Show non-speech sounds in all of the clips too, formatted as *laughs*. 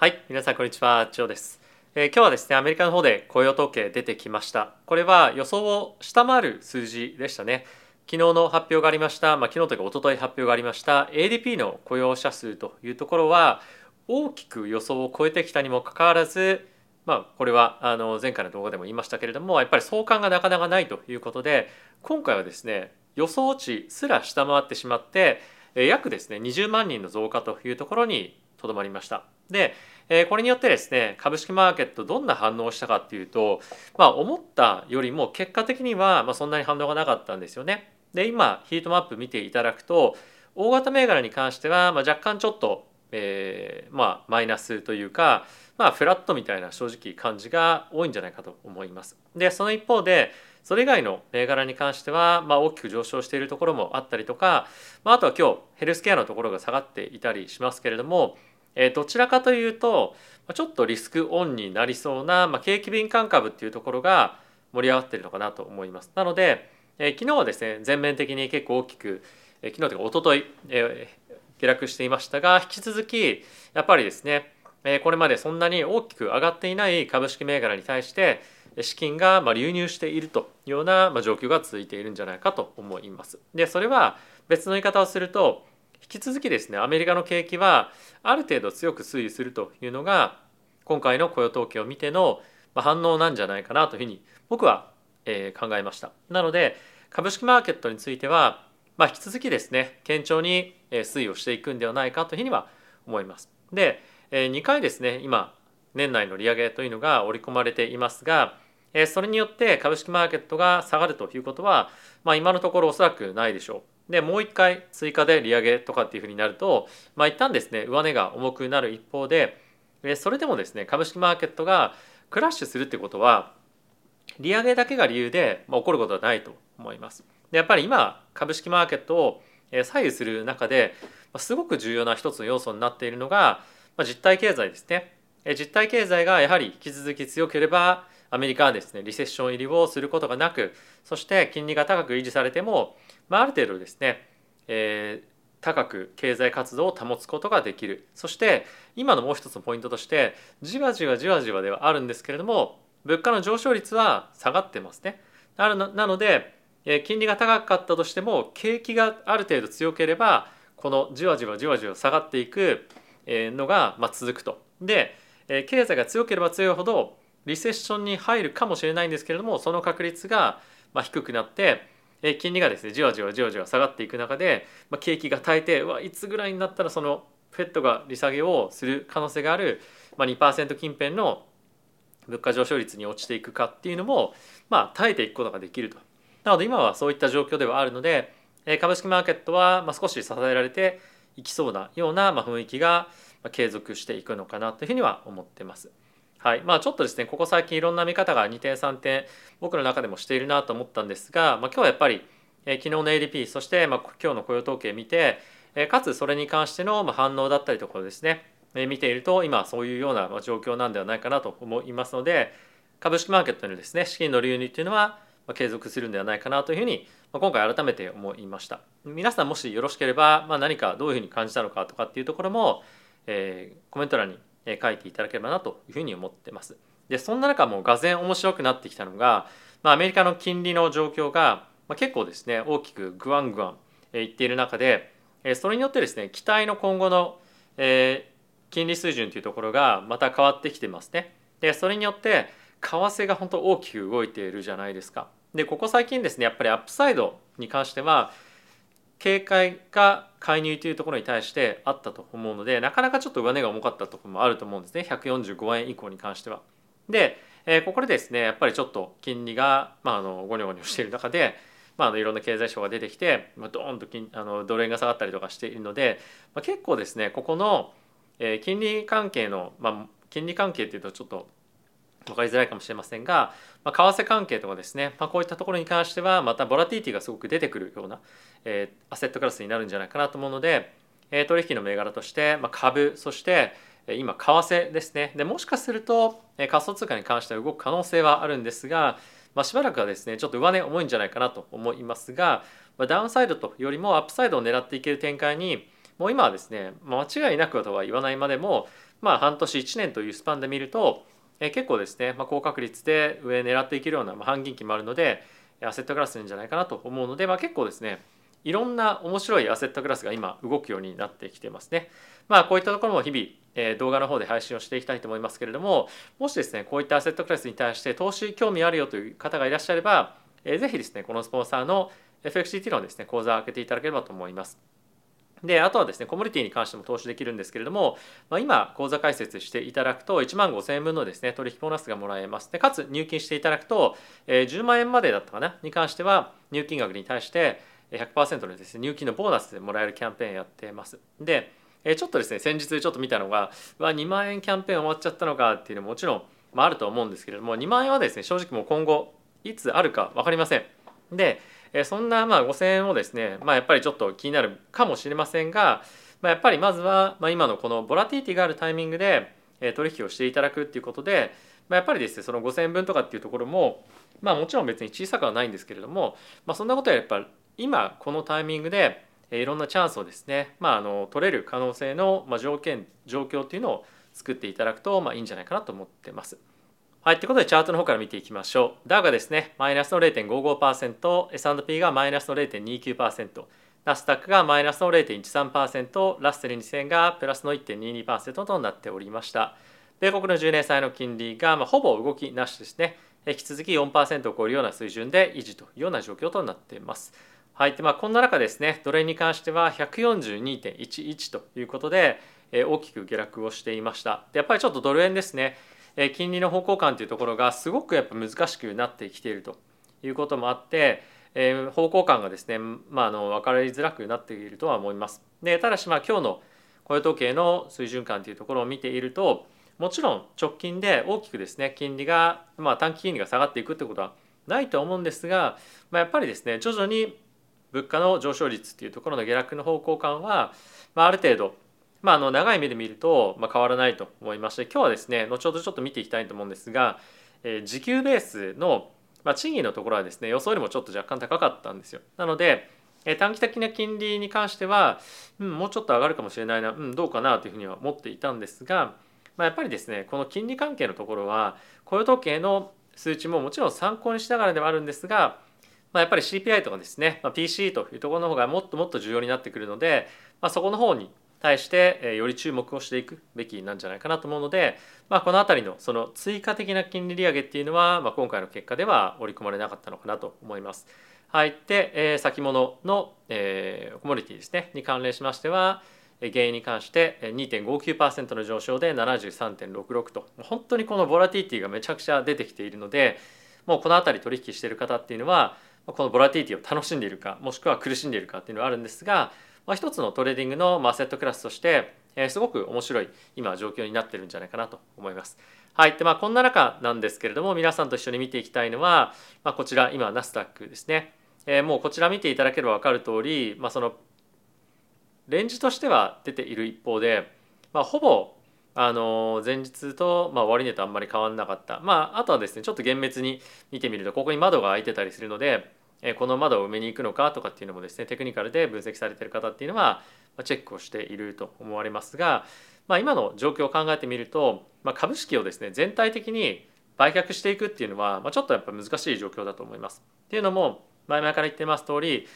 はい、皆さんこんにちは、ジョーです、えー今日はですね、アメリカの方で雇用統計出てきました。これは予想を下回る数字でしたね。昨日の発表がありました、まあ、昨日というか一昨日発表がありました ADP の雇用者数というところは大きく予想を超えてきたにもかかわらず、まあ、これはあの前回の動画でも言いましたけれどもやっぱり相関がなかなかないということで今回はですね予想値すら下回ってしまってえ約ですね20万人の増加というところにとどまりました。でえこれによってですね株式マーケットどんな反応をしたかっていうと、まあ、思ったよりも結果的にはまそんなに反応がなかったんですよね。で今ヒートマップ見ていただくと大型銘柄に関してはま若干ちょっと、えーまあ、マイナスというか、まあ、フラットみたいな正直感じが多いんじゃないかと思います。でその一方でそれ以外の銘柄に関しては、まあ、大きく上昇しているところもあったりとか、まあ、あとは今日ヘルスケアのところが下がっていたりしますけれども、えどちらかというとちょっとリスクオンになりそうな、まあ、景気敏感株っていうところが盛り上がっているのかなと思います。なので、え昨日はですね全面的に結構大きく、えー昨日というか一昨日、え下落していましたが引き続きやっぱりですね、えこれまでそんなに大きく上がっていない株式銘柄に対して資金が流入しているというような状況が続いているんじゃないかと思います。でそれは別の言い方をすると引き続きですねアメリカの景気はある程度強く推移するというのが今回の雇用統計を見ての反応なんじゃないかなというふうに僕は考えました。なので株式マーケットについては、まあ、引き続きですね堅調に推移をしていくんではないかというふうには思います。で、2回ですね今年内の利上げというのが織り込まれていますが、えーそれによって株式マーケットが下がるということは、まあ、今のところおそらくないでしょう。でもう一回追加で利上げとかっていうふうになると、まあ、一旦ですね上値が重くなる一方でえーそれでもですね株式マーケットがクラッシュするってことは利上げだけが理由で、まあ、起こることはないと思います。でやっぱり今株式マーケットを左右する中ですごく重要な一つの要素になっているのが、まあ、実体経済ですね。実体経済がやはり引き続き強ければアメリカはですねリセッション入りをすることがなくそして金利が高く維持されても、まあ、ある程度ですね、えー高く経済活動を保つことができるそして今のもう一つのポイントとしてじわじわじわじわではあるんですけれども物価の上昇率は下がってますね。なのでえ金利が高かったとしても景気がある程度強ければこのじわじわじわじわ下がっていくのがま続くと。でえ経済が強ければ強いほどリセッションに入るかもしれないんですけれどもその確率がま低くなってえ金利がですねじわじわじわじわ下がっていく中で、ま、景気が耐えてうわいつぐらいになったらそのフェットが利下げをする可能性がある、ま、2%近辺の物価上昇率に落ちていくかっていうのも、まあ、耐えていくことができると。なので今はそういった状況ではあるので株式マーケットは少し支えられていきそうなような雰囲気が継続していくのかなというふうには思ってます。はいまあ、ちょっとですねここ最近いろんな見方が2点3点僕の中でもしているなと思ったんですが、まあ、今日はやっぱり、えー昨日の ADP そしてまあ今日の雇用統計見て、えーかつそれに関してのまあ反応だったりとかですね、えー見ていると今そういうようなまあ状況なんではないかなと思いますので株式マーケットのですね資金の流入っていうのはまあ継続するんではないかなというふうにまあ今回改めて思いました皆さんもしよろしければ、まあ、何かどういうふうに感じたのかとかっていうところも、えコメント欄に書いていただければなというふうに思ってますでそんな中もうがぜ面白くなってきたのが、まあ、アメリカの金利の状況が、ま、結構ですね大きくグワングワンいっている中でそれによってですね期待の今後の、え金利水準というところがまた変わってきてますねでそれによって為替が本当大きく動いているじゃないですか。でここ最近ですねやっぱりアップサイドに関しては警戒が介入というところに対してあったと思うのでなかなかちょっと上値が重かったところもあると思うんですね145円以降に関しては。で、えーここでですねやっぱりちょっと金利が、まあ、あのゴニョゴニョしている中で、まあ、あのいろんな経済省が出てきて、まあ、ドーンと金あのドル円が下がったりとかしているので、まあ、結構ですねここの、えー金利関係の、まあ、金利関係っていうとちょっと分かりづらいかもしれませんが、まあ、為替関係とかですね、まあ、こういったところに関してはまたボラティティがすごく出てくるような、えーアセットクラスになるんじゃないかなと思うので、えー取引の銘柄として、まあ、株そして今為替ですね。でもしかするとえー仮想通貨に関しては動く可能性はあるんですが、まあ、しばらくはですねちょっと上値重いんじゃないかなと思いますが、まあ、ダウンサイドとよりもアップサイドを狙っていける展開にもう今はですね間違いなくとは言わないまでもまあ半年1年というスパンで見るとえ結構ですね、まあ、高確率で上狙っていけるような、まあ、半減期もあるのでアセットクラスなんじゃないかなと思うので、まあ、結構ですねいろんな面白いアセットクラスが今動くようになってきてますね。まあこういったところも日々、え動画の方で配信をしていきたいと思いますけれどももしですねこういったアセットクラスに対して投資興味あるよという方がいらっしゃれば、えー、ぜひですねこのスポンサーの FXCT のですね講座を開けていただければと思います。であとはですねコモディティに関しても投資できるんですけれども、まあ、今口座開設していただくと1万5000円分のですね取引ボーナスがもらえます。でかつ入金していただくと、え、10万円までだったかなに関しては入金額に対して100%のですね入金のボーナスでもらえるキャンペーンやってます。でえちょっとですね先日ちょっと見たのがうわ2万円キャンペーン終わっちゃったのかっていうのももちろん、まあ、あると思うんですけれども2万円はですね正直もう今後いつあるか分かりません。でえそんなまあ5000円をですね、まあ、やっぱりちょっと気になるかもしれませんが、まあ、やっぱりまずは、まあ、今のこのボラティティがあるタイミングで取引をしていただくっていうことで、まあ、やっぱりですねその5000円分とかっていうところもまあもちろん別に小さくはないんですけれども、まあ、そんなことはやっぱり今このタイミングでいろんなチャンスをですね、まあ、あの取れる可能性の条件状況っていうのを作っていただくとまあいいんじゃないかなと思ってます。はい、ということでチャートの方から見ていきましょう。ダウがですね、マイナスの0.55%、S&P がマイナスの0.29%、ナスタックがマイナスの0.13%、ラッセル2000がプラスの1.22%となっておりました。米国の10年債の金利が、まあ、ほぼ動きなしですね。引き続き4%を超えるような水準で維持というような状況となっています。はい、でまあ、こんな中ですね、ドル円に関しては142.11ということで、大きく下落をしていました。でやっぱりちょっとドル円ですね、金利の方向感というところがすごくやっぱ難しくなってきているということもあって、えー、方向感がですね、まあ、あの分かりづらくなっているとは思います。でただしまあ今日の雇用統計の水準感というところを見ているともちろん直近で大きくですね金利が、まあ、短期金利が下がっていくってことはないと思うんですが、まあ、やっぱりですね徐々に物価の上昇率っていうところの下落の方向感は、まあ、ある程度まあ、あの長い目で見ると、まあ、変わらないと思いまして今日はですね後ほどちょっと見ていきたいと思うんですが、えー、時給ベースの、まあ、賃金のところはですね予想よりもちょっと若干高かったんですよ。なので、えー、短期的な金利に関しては、うん、もうちょっと上がるかもしれないな、うん、どうかなというふうには思っていたんですが、まあ、やっぱりですねこの金利関係のところは雇用統計の数値ももちろん参考にしながらではあるんですが、まあ、やっぱり CPI とかですね、まあ、PC というところの方がもっともっと重要になってくるので、まあ、そこの方に対してより注目をしていくべきなんじゃないかなと思うので、まあ、この辺りのその追加的な金利利上げっていうのは、まあ、今回の結果では織り込まれなかったのかなと思います。はい、で、えー、先物の、えー、コモディティですねに関連しましては原油に関して2.59%の上昇で73.66と本当にこのボラティリティがめちゃくちゃ出てきているのでもうこの辺り取引している方っていうのはこのボラティリティを楽しんでいるかもしくは苦しんでいるかっていうのはあるんですがまあ、一つのトレーディングのアセットクラスとして、えー、すごく面白い今状況になってるんじゃないかなと思います。はい。で、まあ、こんな中なんですけれども、皆さんと一緒に見ていきたいのは、まあ、こちら、今、ナスダックですね。えー、もうこちら見ていただければ分かる通り、まあ、その、レンジとしては出ている一方で、まあ、ほぼ、あの前日と、まあ、終値とあんまり変わらなかった。まあ、あとはですね、ちょっと厳密に見てみると、ここに窓が開いてたりするので、この窓を埋めに行くのかとかっていうのもですねテクニカルで分析されてる方っていうのはチェックをしていると思われますが、まあ、今の状況を考えてみると、まあ、株式をですね全体的に売却していくっていうのは、まあ、ちょっとやっぱ難しい状況だと思います。っていうのも前々から言ってます通り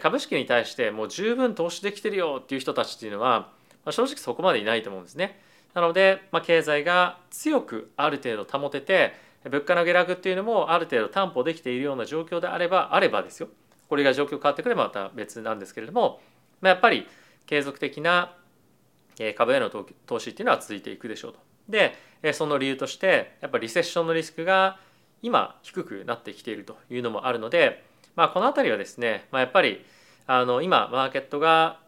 株式に対してもう十分投資できてるよっていう人たちっていうのは、まあ、正直そこまでいないと思うんですね。なので、まあ、経済が強くある程度保てて物価の下落っていうのもある程度担保できているような状況であればあればですよこれが状況変わってくればまた別なんですけれども、まあ、やっぱり継続的な株への投資っていうのは続いていくでしょうと。でその理由としてやっぱりリセッションのリスクが今低くなってきているというのもあるので、まあ、この辺りはですね、まあ、やっぱりあの今マーケットが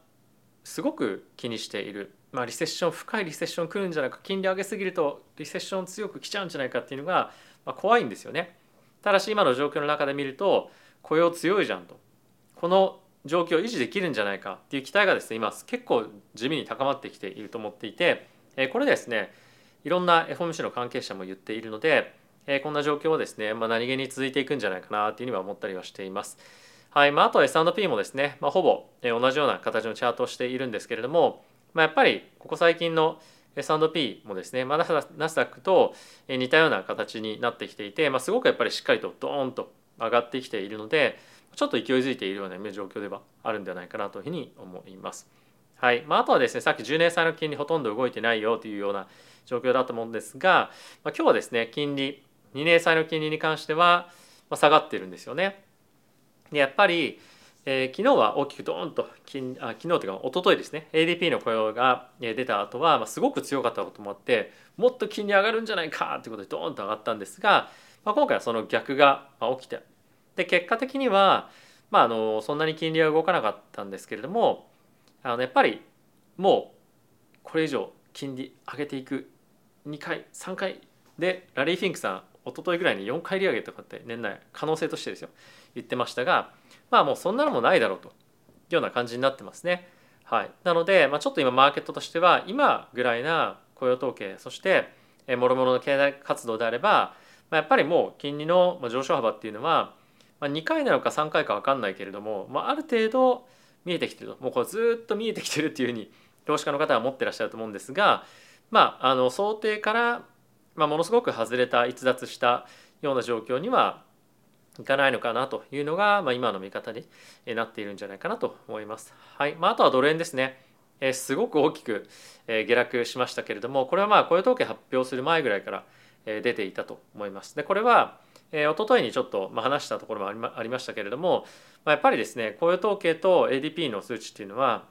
すごく気にしているまあ、リセッション深いリセッション来るんじゃないか金利上げすぎるとリセッション強く来ちゃうんじゃないかっていうのが、まあ、怖いんですよね。ただし今の状況の中で見ると雇用強いじゃんとこの状況を維持できるんじゃないかっていう期待がですね今結構地味に高まってきていると思っていてこれですねいろんな FOMC の関係者も言っているのでこんな状況はですね、まあ、何気に続いていくんじゃないかなっていうふうには思ったりはしています。はいまあ、あと S&P もですね、まあ、ほぼ同じような形のチャートをしているんですけれども、まあ、やっぱりここ最近の S&P もですね、まあ、ナスダックと似たような形になってきていて、まあ、すごくやっぱりしっかりとドーンと上がってきているのでちょっと勢いづいているような状況ではあるんではないかなというふうに思います。はいまあ、あとはですねさっき10年債の金利ほとんど動いてないよというような状況だと思うんですが、まあ、今日はですね金利2年債の金利に関しては下がってるんですよね。でやっぱり、えー、昨日は大きくドーンと金あ昨日というか一昨日ですね。ADP の雇用が出た後は、まあ、すごく強かったこともあってもっと金利上がるんじゃないかということでドーンと上がったんですが、まあ、今回はその逆が起きてで結果的には、まあ、あのそんなに金利は動かなかったんですけれどもあのやっぱりもうこれ以上金利上げていく2回3回でラリー・フィンクさん一昨日ぐらいに4回利上げとかって年内可能性としてですよ言ってましたがまあもうそんなのもないだろうと。いうような感じになってますね。はい、なので、まあ、ちょっと今マーケットとしては今ぐらいな雇用統計そしてもろもろの経済活動であれば、まあ、やっぱりもう金利の上昇幅っていうのは、まあ、2回なのか3回か分かんないけれども、まあ、ある程度見えてきてると。もうこれずっと見えてきてるっていうふうに投資家の方は持ってらっしゃると思うんですが、まあ、あの想定から、まあ、ものすごく外れた逸脱したような状況にはいかないのかなというのが、まあ、今の見方になっているんじゃないかなと思います。はいまあ、あとはドル円ですね。えー、すごく大きく、えー、下落しましたけれどもこれはまあ雇用統計発表する前ぐらいから、えー、出ていたと思います。でこれは、えー、一昨日にちょっと、まあ、話したところもありまありましたけれども、まあ、やっぱりですね雇用統計と ADP の数値っていうのは、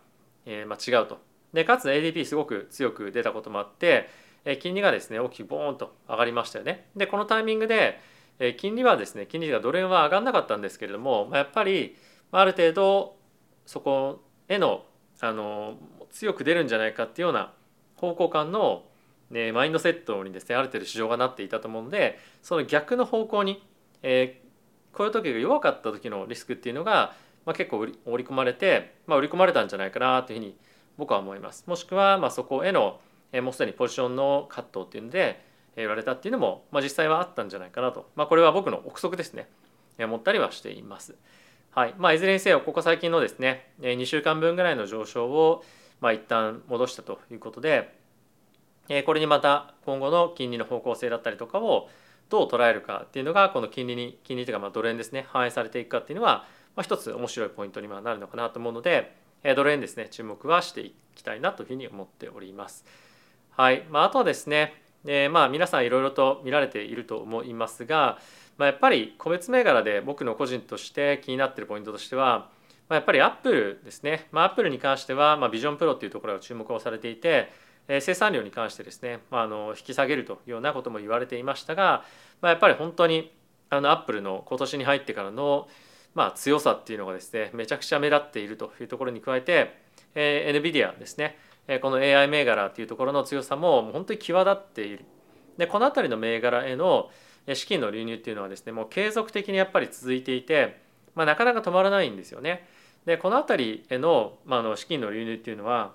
えーまあ、違うと。でかつ ADP すごく強く出たこともあって、えー、金利がですね大きくボーンと上がりましたよね。でこのタイミングでえ金利はですね金利がドル円は上がらなかったんですけれども、ま、やっぱりある程度そこへのあの強く出るんじゃないかっていうような方向感の、ね、マインドセットにですねある程度市場がなっていたと思うのでその逆の方向に、えー、こういう時が弱かった時のリスクっていうのが、まあ、結構織り込まれて、まあ、売り込まれたんじゃないかなというふうに僕は思います。もしくはまあそこへの、えー、もうすでにポジションのカットっていうので言われたっていうのも、まあ、実際はあったんじゃないかなと、まあ、これは僕の憶測ですね思ったりはしています。はいまあ、いずれにせよここ最近のですね2週間分ぐらいの上昇を、まあ、一旦戻したということでこれにまた今後の金利の方向性だったりとかをどう捉えるかっていうのがこの金利に金利というかまあドル円ですね反映されていくかっていうのは、まあ、一つ面白いポイントにはなるのかなと思うのでドル円ですね注目はしていきたいなというふうに思っております。はいまあ、あとはですねでまあ皆さんいろいろと見られていると思いますが、まあ、やっぱり個別銘柄で僕の個人として気になっているポイントとしては、まあ、やっぱりアップルですね、まあ、アップルに関しては、まあ、ビジョンプロっていうところが注目をされていて、えー、生産量に関してですね、まあ、あの引き下げるというようなことも言われていましたが、まあ、やっぱり本当にあのアップルの今年に入ってからのまあ強さっていうのがですねめちゃくちゃ目立っているというところに加えて、えー、NVIDIA ですね。この AI 銘柄っていうところの強さも本当に際立っているでこの辺りの銘柄への資金の流入っていうのはですねもう継続的にやっぱり続いていて、まあ、なかなか止まらないんですよね。でこの辺りへの,、まあ、の資金の流入っていうのは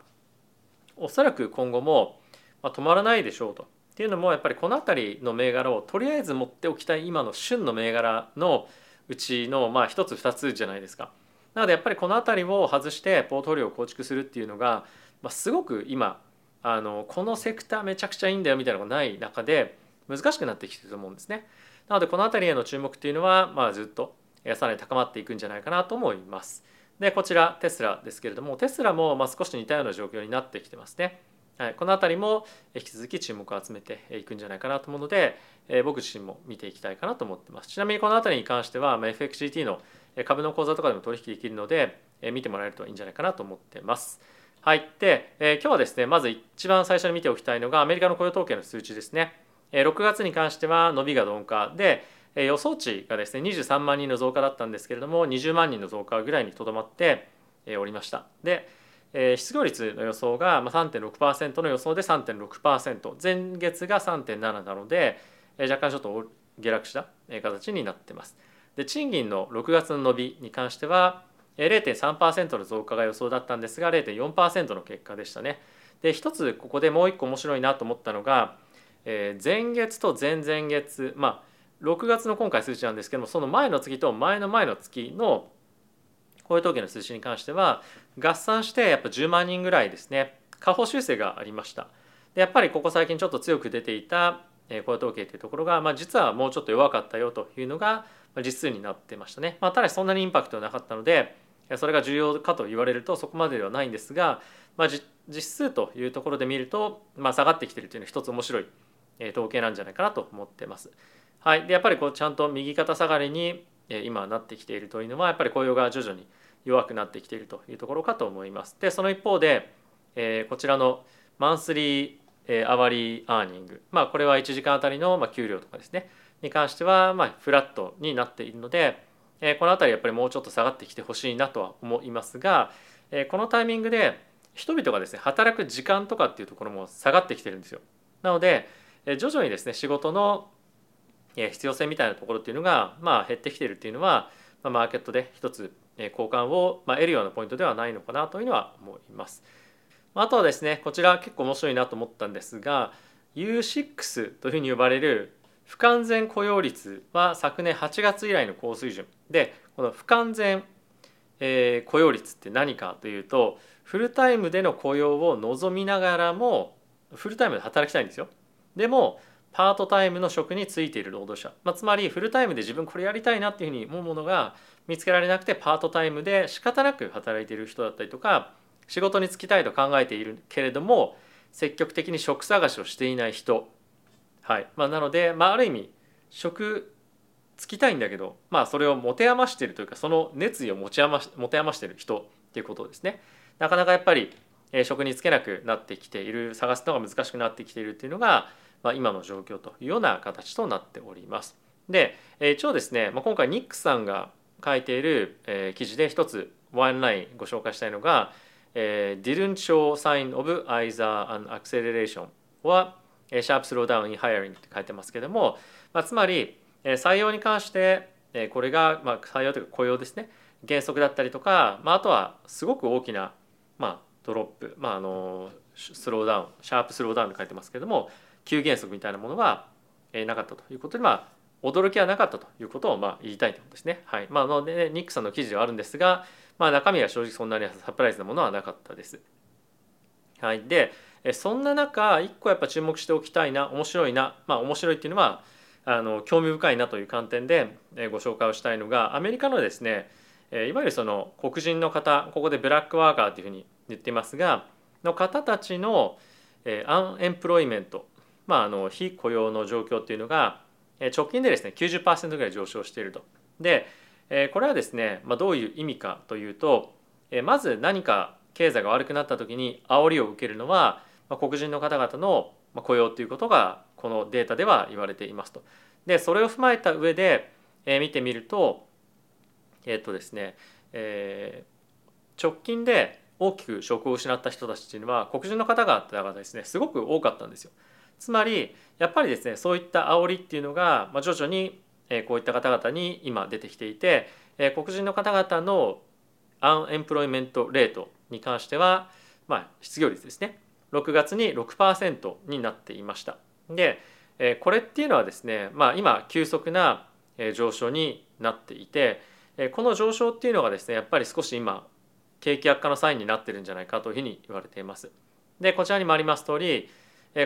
おそらく今後も、止まらないでしょうと。っていうのもやっぱりこの辺りの銘柄をとりあえず持っておきたい今の旬の銘柄のうちのまあ1つ2つじゃないですか。なのでやっぱりこの辺りを外してポートフォリオを構築するっていうのが、まあ、すごく今あのこのセクターめちゃくちゃいいんだよみたいなのがない中で難しくなってきてると思うんですね。なのでこの辺りへの注目っていうのは、まあ、ずっとさらに高まっていくんじゃないかなと思います。でこちらテスラですけれどもテスラもまあ少し似たような状況になってきてますね。はい、この辺りも引き続き注目を集めていくんじゃないかなと思うので、え僕自身も見ていきたいかなと思ってます。ちなみにこの辺りに関しては、ま、FXGT の株の口座とかでも取引できるので、え見てもらえるといいんじゃないかなと思ってます。はい、で、えー、今日はですねまず一番最初に見ておきたいのがアメリカの雇用統計の数値ですね。えー、6月に関しては伸びが鈍化で、えー、予想値がですね23万人の増加だったんですけれども20万人の増加ぐらいにとどまって、えー、おりました。で、えー、失業率の予想が3.6%の予想で3.6%前月が3.7なので、えー、若干ちょっと下落した形になってます。で賃金の6月の伸びに関しては0.3%の増加が予想だったんですが0.4%の結果でしたね。で一つここでもう一個面白いなと思ったのが、えー、前月と前々月まあ6月の今回数値なんですけどもその前の月と前の前の月の雇用統計の数字に関しては合算してやっぱ10万人ぐらいですね下方修正がありましたでやっぱりここ最近ちょっと強く出ていた雇用統計というところが、まあ、実はもうちょっと弱かったよというのが実数になってましたね、まあ、ただしそんなにインパクトはなかったのでそれが重要かと言われるとそこまでではないんですが、まあ、実数というところで見ると、まあ、下がってきているというのは一つ面白い統計なんじゃないかなと思ってます。はい、でやっぱりこうちゃんと右肩下がりに今なってきているというのはやっぱり雇用が徐々に弱くなってきているというところかと思います。でその一方で、えー、こちらのマンスリー、えー、アワリーアーニング、まあ、これは1時間あたりの、ま、給料とかですねに関しては、まあ、フラットになっているので、えー、この辺りやっぱりもうちょっと下がってきてほしいなとは思いますが、えー、このタイミングで人々がですね働く時間とかっていうところも下がってきてるんですよ。なので、えー、徐々にですね仕事の必要性みたいなところっていうのが、まあ、減ってきてるっていうのは、まあ、マーケットで一つ交換を得るようなポイントではないのかなというのは思います。あとはですねこちら結構面白いなと思ったんですが U6 というふうに呼ばれる不完全雇用率は昨年8月以来の高水準。でこの不完全、え雇用率って何かというとフルタイムでの雇用を望みながらもフルタイムで働きたいんですよ。でもパートタイムの職についている労働者、まあ、つまりフルタイムで自分これやりたいなっていうふうに思うものが見つけられなくてパートタイムで仕方なく働いている人だったりとか仕事に就きたいと考えているけれども積極的に職探しをしていない人、はいまあ、なので、まあ、ある意味職つきたいんだけど、まあ、それを持て余してるというかその熱意を持ち余し持て余してる人っていうことですね。なかなかやっぱり職に就けなくなってきている探すのが難しくなってきているっていうのが、まあ、今の状況というような形となっております。で一応ですね、まあ、今回ニックさんが書いているえ記事で一つワンラインご紹介したいのが「Didn't show sign of either an acceleration は sharp slowdown in hiring」って書いてますけども、まあ、つまり採用に関してこれが、まあ、採用というか雇用ですね原則だったりとか、まあ、あとはすごく大きな、まあ、ドロップ、まあ、あのスローダウンシャープスローダウンって書いてますけども急減速みたいなものはなかったということで、まあ、驚きはなかったということをまあ言いたいということですね。はいまあ、ので、ニックさんの記事ではあるんですが、まあ、中身は正直そんなにサプライズなものはなかったです。はい、でそんな中一個やっぱ注目しておきたいな面白いなまあ面白いっていうのはあの興味深いなという観点でご紹介をしたいのがアメリカのですねいわゆるその黒人の方ここでブラックワーカーというふうに言っていますがの方たちのアンエンプロイメントまあ、あの非雇用の状況っていうのが直近でですね90%ぐらい上昇していると。でこれはですね、まあ、どういう意味かというとまず何か経済が悪くなった時に煽りを受けるのはまあ黒人の方々の雇用ということがこのデータでは言われていますと。でそれを踏まえた上で見てみるとえっ、とですね、えー、直近で大きく職を失った人たちっていうのは黒人の方々がですねすごく多かったんですよ。つまりやっぱりですねそういった煽りっていうのがまあ徐々にこういった方々に今出てきていて黒人の方々のアンエンプロイメントレートに関しては、まあ、失業率ですね6月に6%になっていました。でこれっていうのはですね、まあ、今急速な上昇になっていてこの上昇っていうのがですねやっぱり少し今景気悪化のサインになってるんじゃないかというふうに言われています。でこちらにもあります通り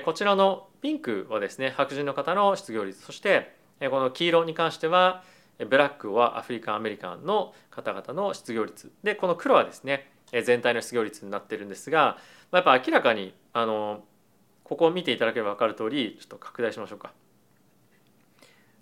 こちらのピンクはですね白人の方の失業率そしてこの黄色に関してはブラックはアフリカンアメリカンの方々の失業率でこの黒はですね全体の失業率になってるんですがまあやっぱ明らかにあのここを見ていただければ分かる通りちょっと拡大しましょうか。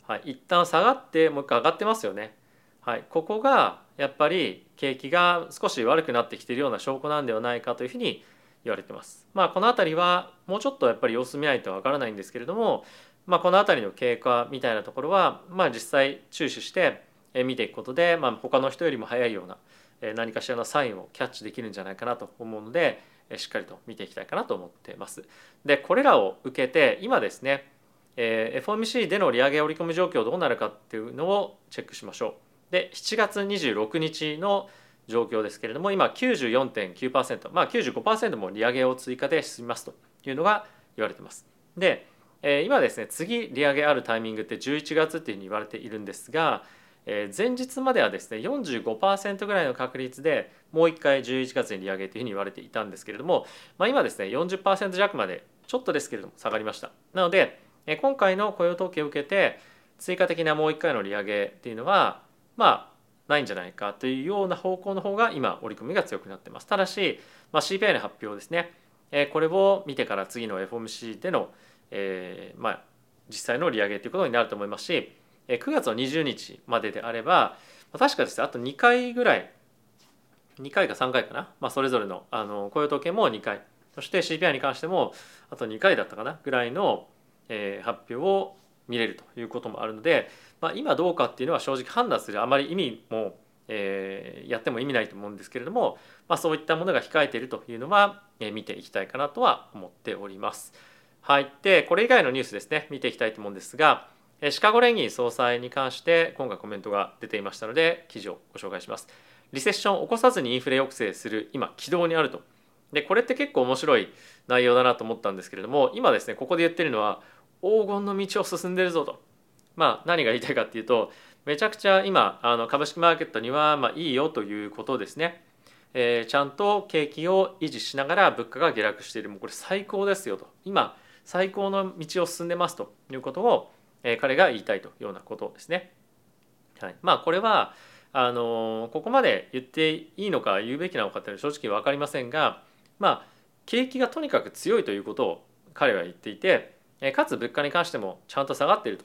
はい、一旦下がってもう一回上がってますよね。はい、ここがやっぱり景気が少し悪くなってきているような証拠なんではないかというふうに言われてます。まあこの辺りはもうちょっとやっぱり様子見ないとわからないんですけれども、まあ、この辺りの経過みたいなところはまあ実際注視して見ていくことで、まあ、他の人よりも早いような何かしらのサインをキャッチできるんじゃないかなと思うのでしっかりと見ていきたいかなと思っています。でこれらを受けて今ですねえ FOMC での利上げ織り込み状況どうなるかっていうのをチェックしましょう。で7月26日の状況ですけれども今94.9%まあ95%も利上げを追加で進みますというのが言われてます。で今ですね次利上げあるタイミングって11月っていうふうに言われているんですがえ前日まではですね45%ぐらいの確率でもう1回11月に利上げというふうに言われていたんですけれども、まあ、今ですね40%弱までちょっとですけれども下がりました。なので、え今回の雇用統計を受けて追加的なもう1回の利上げっていうのはまあないんじゃないかというような方向の方が今織り込みが強くなってます。ただし、まあ、CPI の発表ですね、えこれを見てから次の FOMC での、えー、まあ実際の利上げということになると思いますし9月の20日までであれば確かですねあと2回ぐらい2回か3回かな、まあ、それぞれのあの雇用統計も2回そして CPI に関してもあと2回だったかなぐらいの、えー、発表を見れるということもあるので、まあ、今どうかっていうのは正直判断するあまり意味も、えー、やっても意味ないと思うんですけれども、まあ、そういったものが控えているというのは、えー、見ていきたいかなとは思っております。はい、でこれ以外のニュースですね見ていきたいと思うんですがシカゴ連銀総裁に関して今回コメントが出ていましたので記事をご紹介します。リセッションを起こさずにインフレ抑制する今軌道にあると。でこれって結構面白い内容だなと思ったんですけれども今ですねここで言ってるのは黄金の道を進んでるぞと。まあ何が言いたいかっていうとめちゃくちゃ今あの株式マーケットにはまあいいよということですね。えー、ちゃんと景気を維持しながら物価が下落しているもうこれ最高ですよと今最高の道を進んでますということをえ彼が言いたいというようなことですね。はい、まあこれはあのここまで言っていいのか言うべきなのかっていうのは正直分かりませんがまあ景気がとにかく強いということを彼は言っていてかつ物価に関してもちゃんと下がっていると。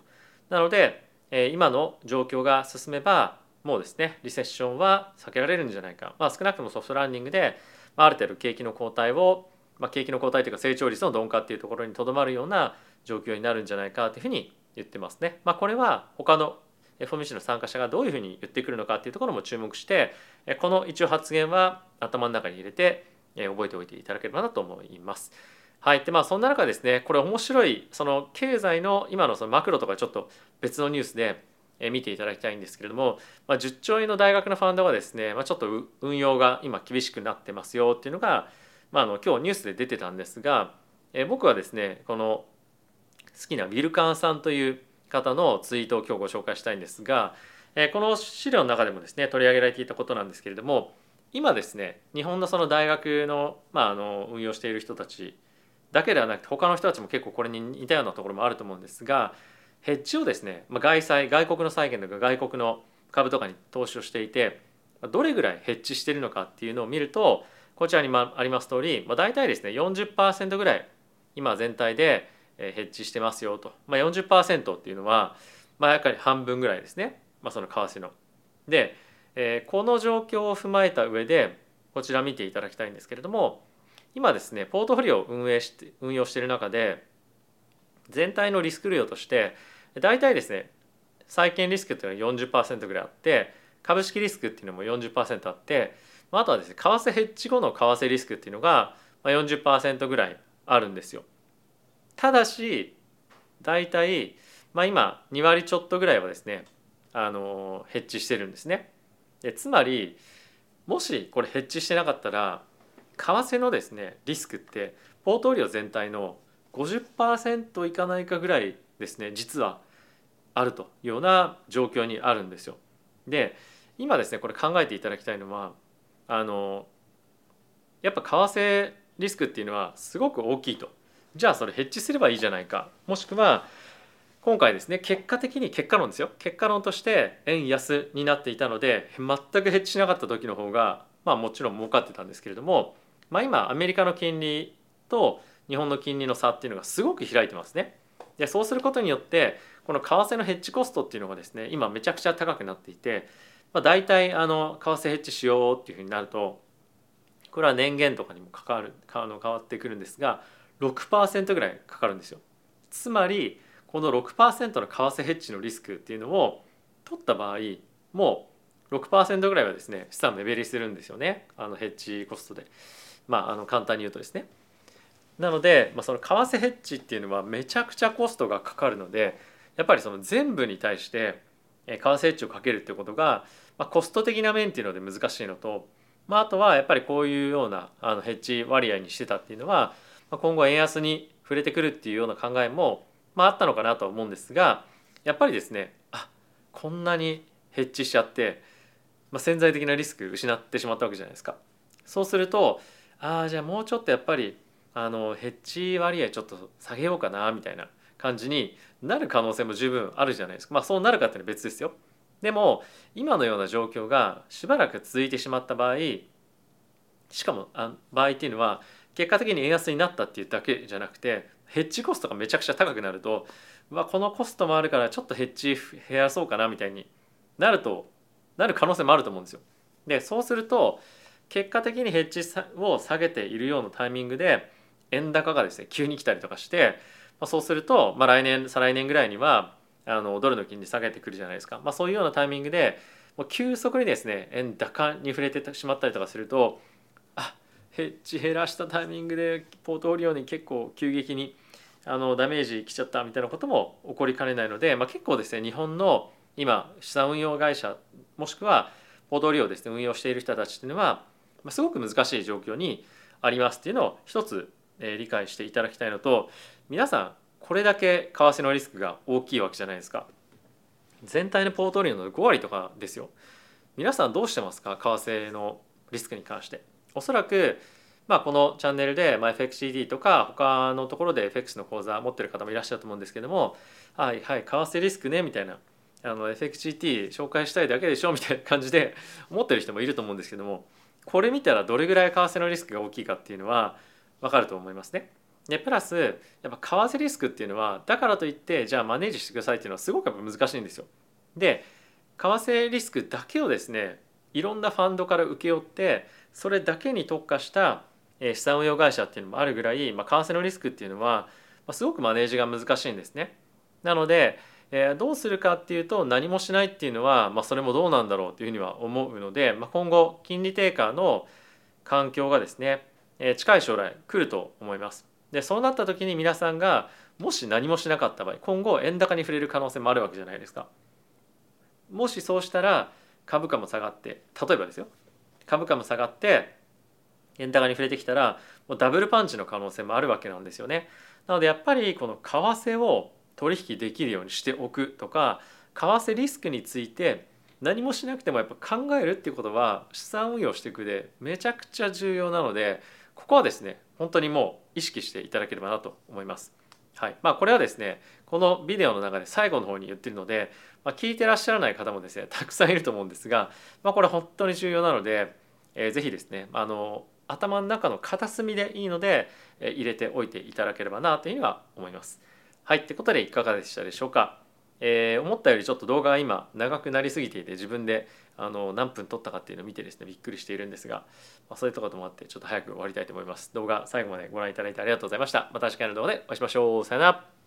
なので今の状況が進めばもうですねリセッションは避けられるんじゃないか、まあ、少なくともソフトランディングである程度景気の後退を、まあ、景気の後退というか成長率の鈍化っていうところにとどまるような状況になるんじゃないかというふうに言ってますね。まあ、これは他の FOMC の参加者がどういうふうに言ってくるのかっていうところも注目してこの一応発言は頭の中に入れて覚えておいていただければなと思います。はい、でまあそんな中ですねこれ面白いその経済の今のそのマクロとかちょっと別のニュースで見ていただきたいんですけれども、まあ、10兆円の大学のファンドがですね、まあ、ちょっと運用が今厳しくなってますよっていうのが、まあ、あの今日ニュースで出てたんですが、え僕はですねこの好きなウィルカンさんという方のツイートを今日ご紹介したいんですが、この資料の中でもですね取り上げられていたことなんですけれども今ですね日本のその大学の,、まあ、あの運用している人たちだけではなくて他の人たちも結構これに似たようなところもあると思うんですがヘッジをですね、まあ、外債外国の債券とか外国の株とかに投資をしていてどれぐらいヘッジしているのかっていうのを見るとこちらにあります通り、まあ、大体ですね40%ぐらい今全体でヘッジしてますよと、まあ40%、っていうのは、まあ、やっぱり半分ぐらいですね、まあ、その為替の。で、えー、この状況を踏まえた上でこちら見ていただきたいんですけれども今ですねポートフォリオを運営して運用している中で全体のリスク量として大体ですね債券リスクっていうのは40%ぐらいあって株式リスクっていうのも40%あってあとはですね為替ヘッジ後の為替リスクっていうのが40%ぐらいあるんですよ。ただし大体、まあ、今2割ちょっとぐらいはですねあのヘッジしてるんですね。でつまりもしこれヘッジしてなかったら為替のですねリスクってポートフォリオ全体の50%いかないかぐらいですね実はあるというような状況にあるんですよ。で今ですねこれ考えていただきたいのはあのやっぱ為替リスクっていうのはすごく大きいと。じゃあそれヘッジすればいいじゃないかもしくは今回ですね結果的に結果論ですよ結果論として円安になっていたので全くヘッジしなかった時の方がまあもちろん儲かってたんですけれども、まあ、今アメリカの金利と日本の金利の差っていうのがすごく開いてますね。でそうすることによってこの為替のヘッジコストっていうのがですね今めちゃくちゃ高くなっていて、まあ、大体あの為替ヘッジしようっていうふうになるとこれは年限とかにも関わるあの変わってくるんですが6%ぐらいかかるんですよ。つまりこの6%の為替ヘッジのリスクっていうのを取った場合もう6%ぐらいはですね資産目減りするんですよねあのヘッジコストで。まああの簡単に言うとですね。なので、まあ、その為替ヘッジっていうのはめちゃくちゃコストがかかるのでやっぱりその全部に対して為替ヘッジをかけるっていうことが、まあ、コスト的な面っていうので難しいのと、まあ、あとはやっぱりこういうようなあのヘッジ割合にしてたっていうのは今後円安に触れてくるっていうような考えも、まあ、あったのかなと思うんですがやっぱりですねあこんなにヘッジしちゃって、まあ、潜在的なリスク失ってしまったわけじゃないですか。そうするとああじゃあもうちょっとやっぱりあのヘッジ割合ちょっと下げようかなみたいな感じになる可能性も十分あるじゃないですかまあそうなるかっていうのは別ですよでも今のような状況がしばらく続いてしまった場合しかもあ場合っていうのは結果的に円安になったっていうだけじゃなくてヘッジコストがめちゃくちゃ高くなるとわこのコストもあるからちょっとヘッジ減らそうかなみたいになるとなる可能性もあると思うんですよ。でそうすると結果的にヘッジを下げているようなタイミングで円高がですね急に来たりとかして、まあ、そうすると、まあ、来年再来年ぐらいにはあのドルの金利下げてくるじゃないですか、まあ、そういうようなタイミングでもう急速にですね円高に触れてしまったりとかするとヘッジ減らしたタイミングでポートフォリオに結構急激にあのダメージきちゃったみたいなことも起こりかねないので、まあ、結構ですね日本の今資産運用会社もしくはポートフォリオをですね運用している人たちっていうのは、まあ、すごく難しい状況にありますっていうのを一つえ理解していただきたいのと皆さんこれだけ為替のリスクが大きいわけじゃないですか。全体のポートフォリオの5割とかですよ。皆さんどうしてますか？為替のリスクに関して。おそらくまあこのチャンネルで FXCD とか他のところで FX の口座持ってる方もいらっしゃると思うんですけどもはいはい為替リスクねみたいな FXGT 紹介したいだけでしょみたいな感じで *laughs* 思ってる人もいると思うんですけどもこれ見たらどれぐらい為替のリスクが大きいかっていうのはわかると思いますね。でプラスやっぱ為替リスクっていうのはだからといってじゃあマネージしてくださいっていうのはすごく難しいんですよ。で為替リスクだけをですねいろんなファンドから請け負ってそれだけに特化した資産運用会社っていうのもあるぐらい、まあ、為替のリスクっていうのは、まあ、すごくマネージが難しいんですね。なので、えー、どうするかっていうと何もしないっていうのは、まあ、それもどうなんだろうというふうには思うので、まあ、今後金利低下の環境がですねえ近い将来来ると思います。でそうなった時に皆さんがもし何もしなかった場合今後円高に触れる可能性もあるわけじゃないですか。もしそうしたら株価も下がって例えばですよ株価も下がって円高に触れてきたらもうダブルパンチの可能性もあるわけなんですよね。なのでやっぱりこの為替を取引できるようにしておくとか為替リスクについて何もしなくてもやっぱ考えるっていうことは資産運用していくでめちゃくちゃ重要なのでここはですね本当にもう意識していただければなと思います。はいまあ、これはですねこのビデオの中で最後の方に言ってるので、まあ、聞いてらっしゃらない方もですね *laughs* たくさんいると思うんですが、まあ、これ本当に重要なので、えー、ぜひですねあの頭の中の片隅でいいので、えー、入れておいていただければなというふうには思います。はいってことでいかがでしたでしょうか？えー、思ったよりちょっと動画が今長くなりすぎていて自分であの何分撮ったかっていうのを見てですねびっくりしているんですが、まあ、そういうところもあってちょっと早く終わりたいと思います。動画最後までご覧いただいてありがとうございました。また次回の動画でお会いしましょう。さよなら。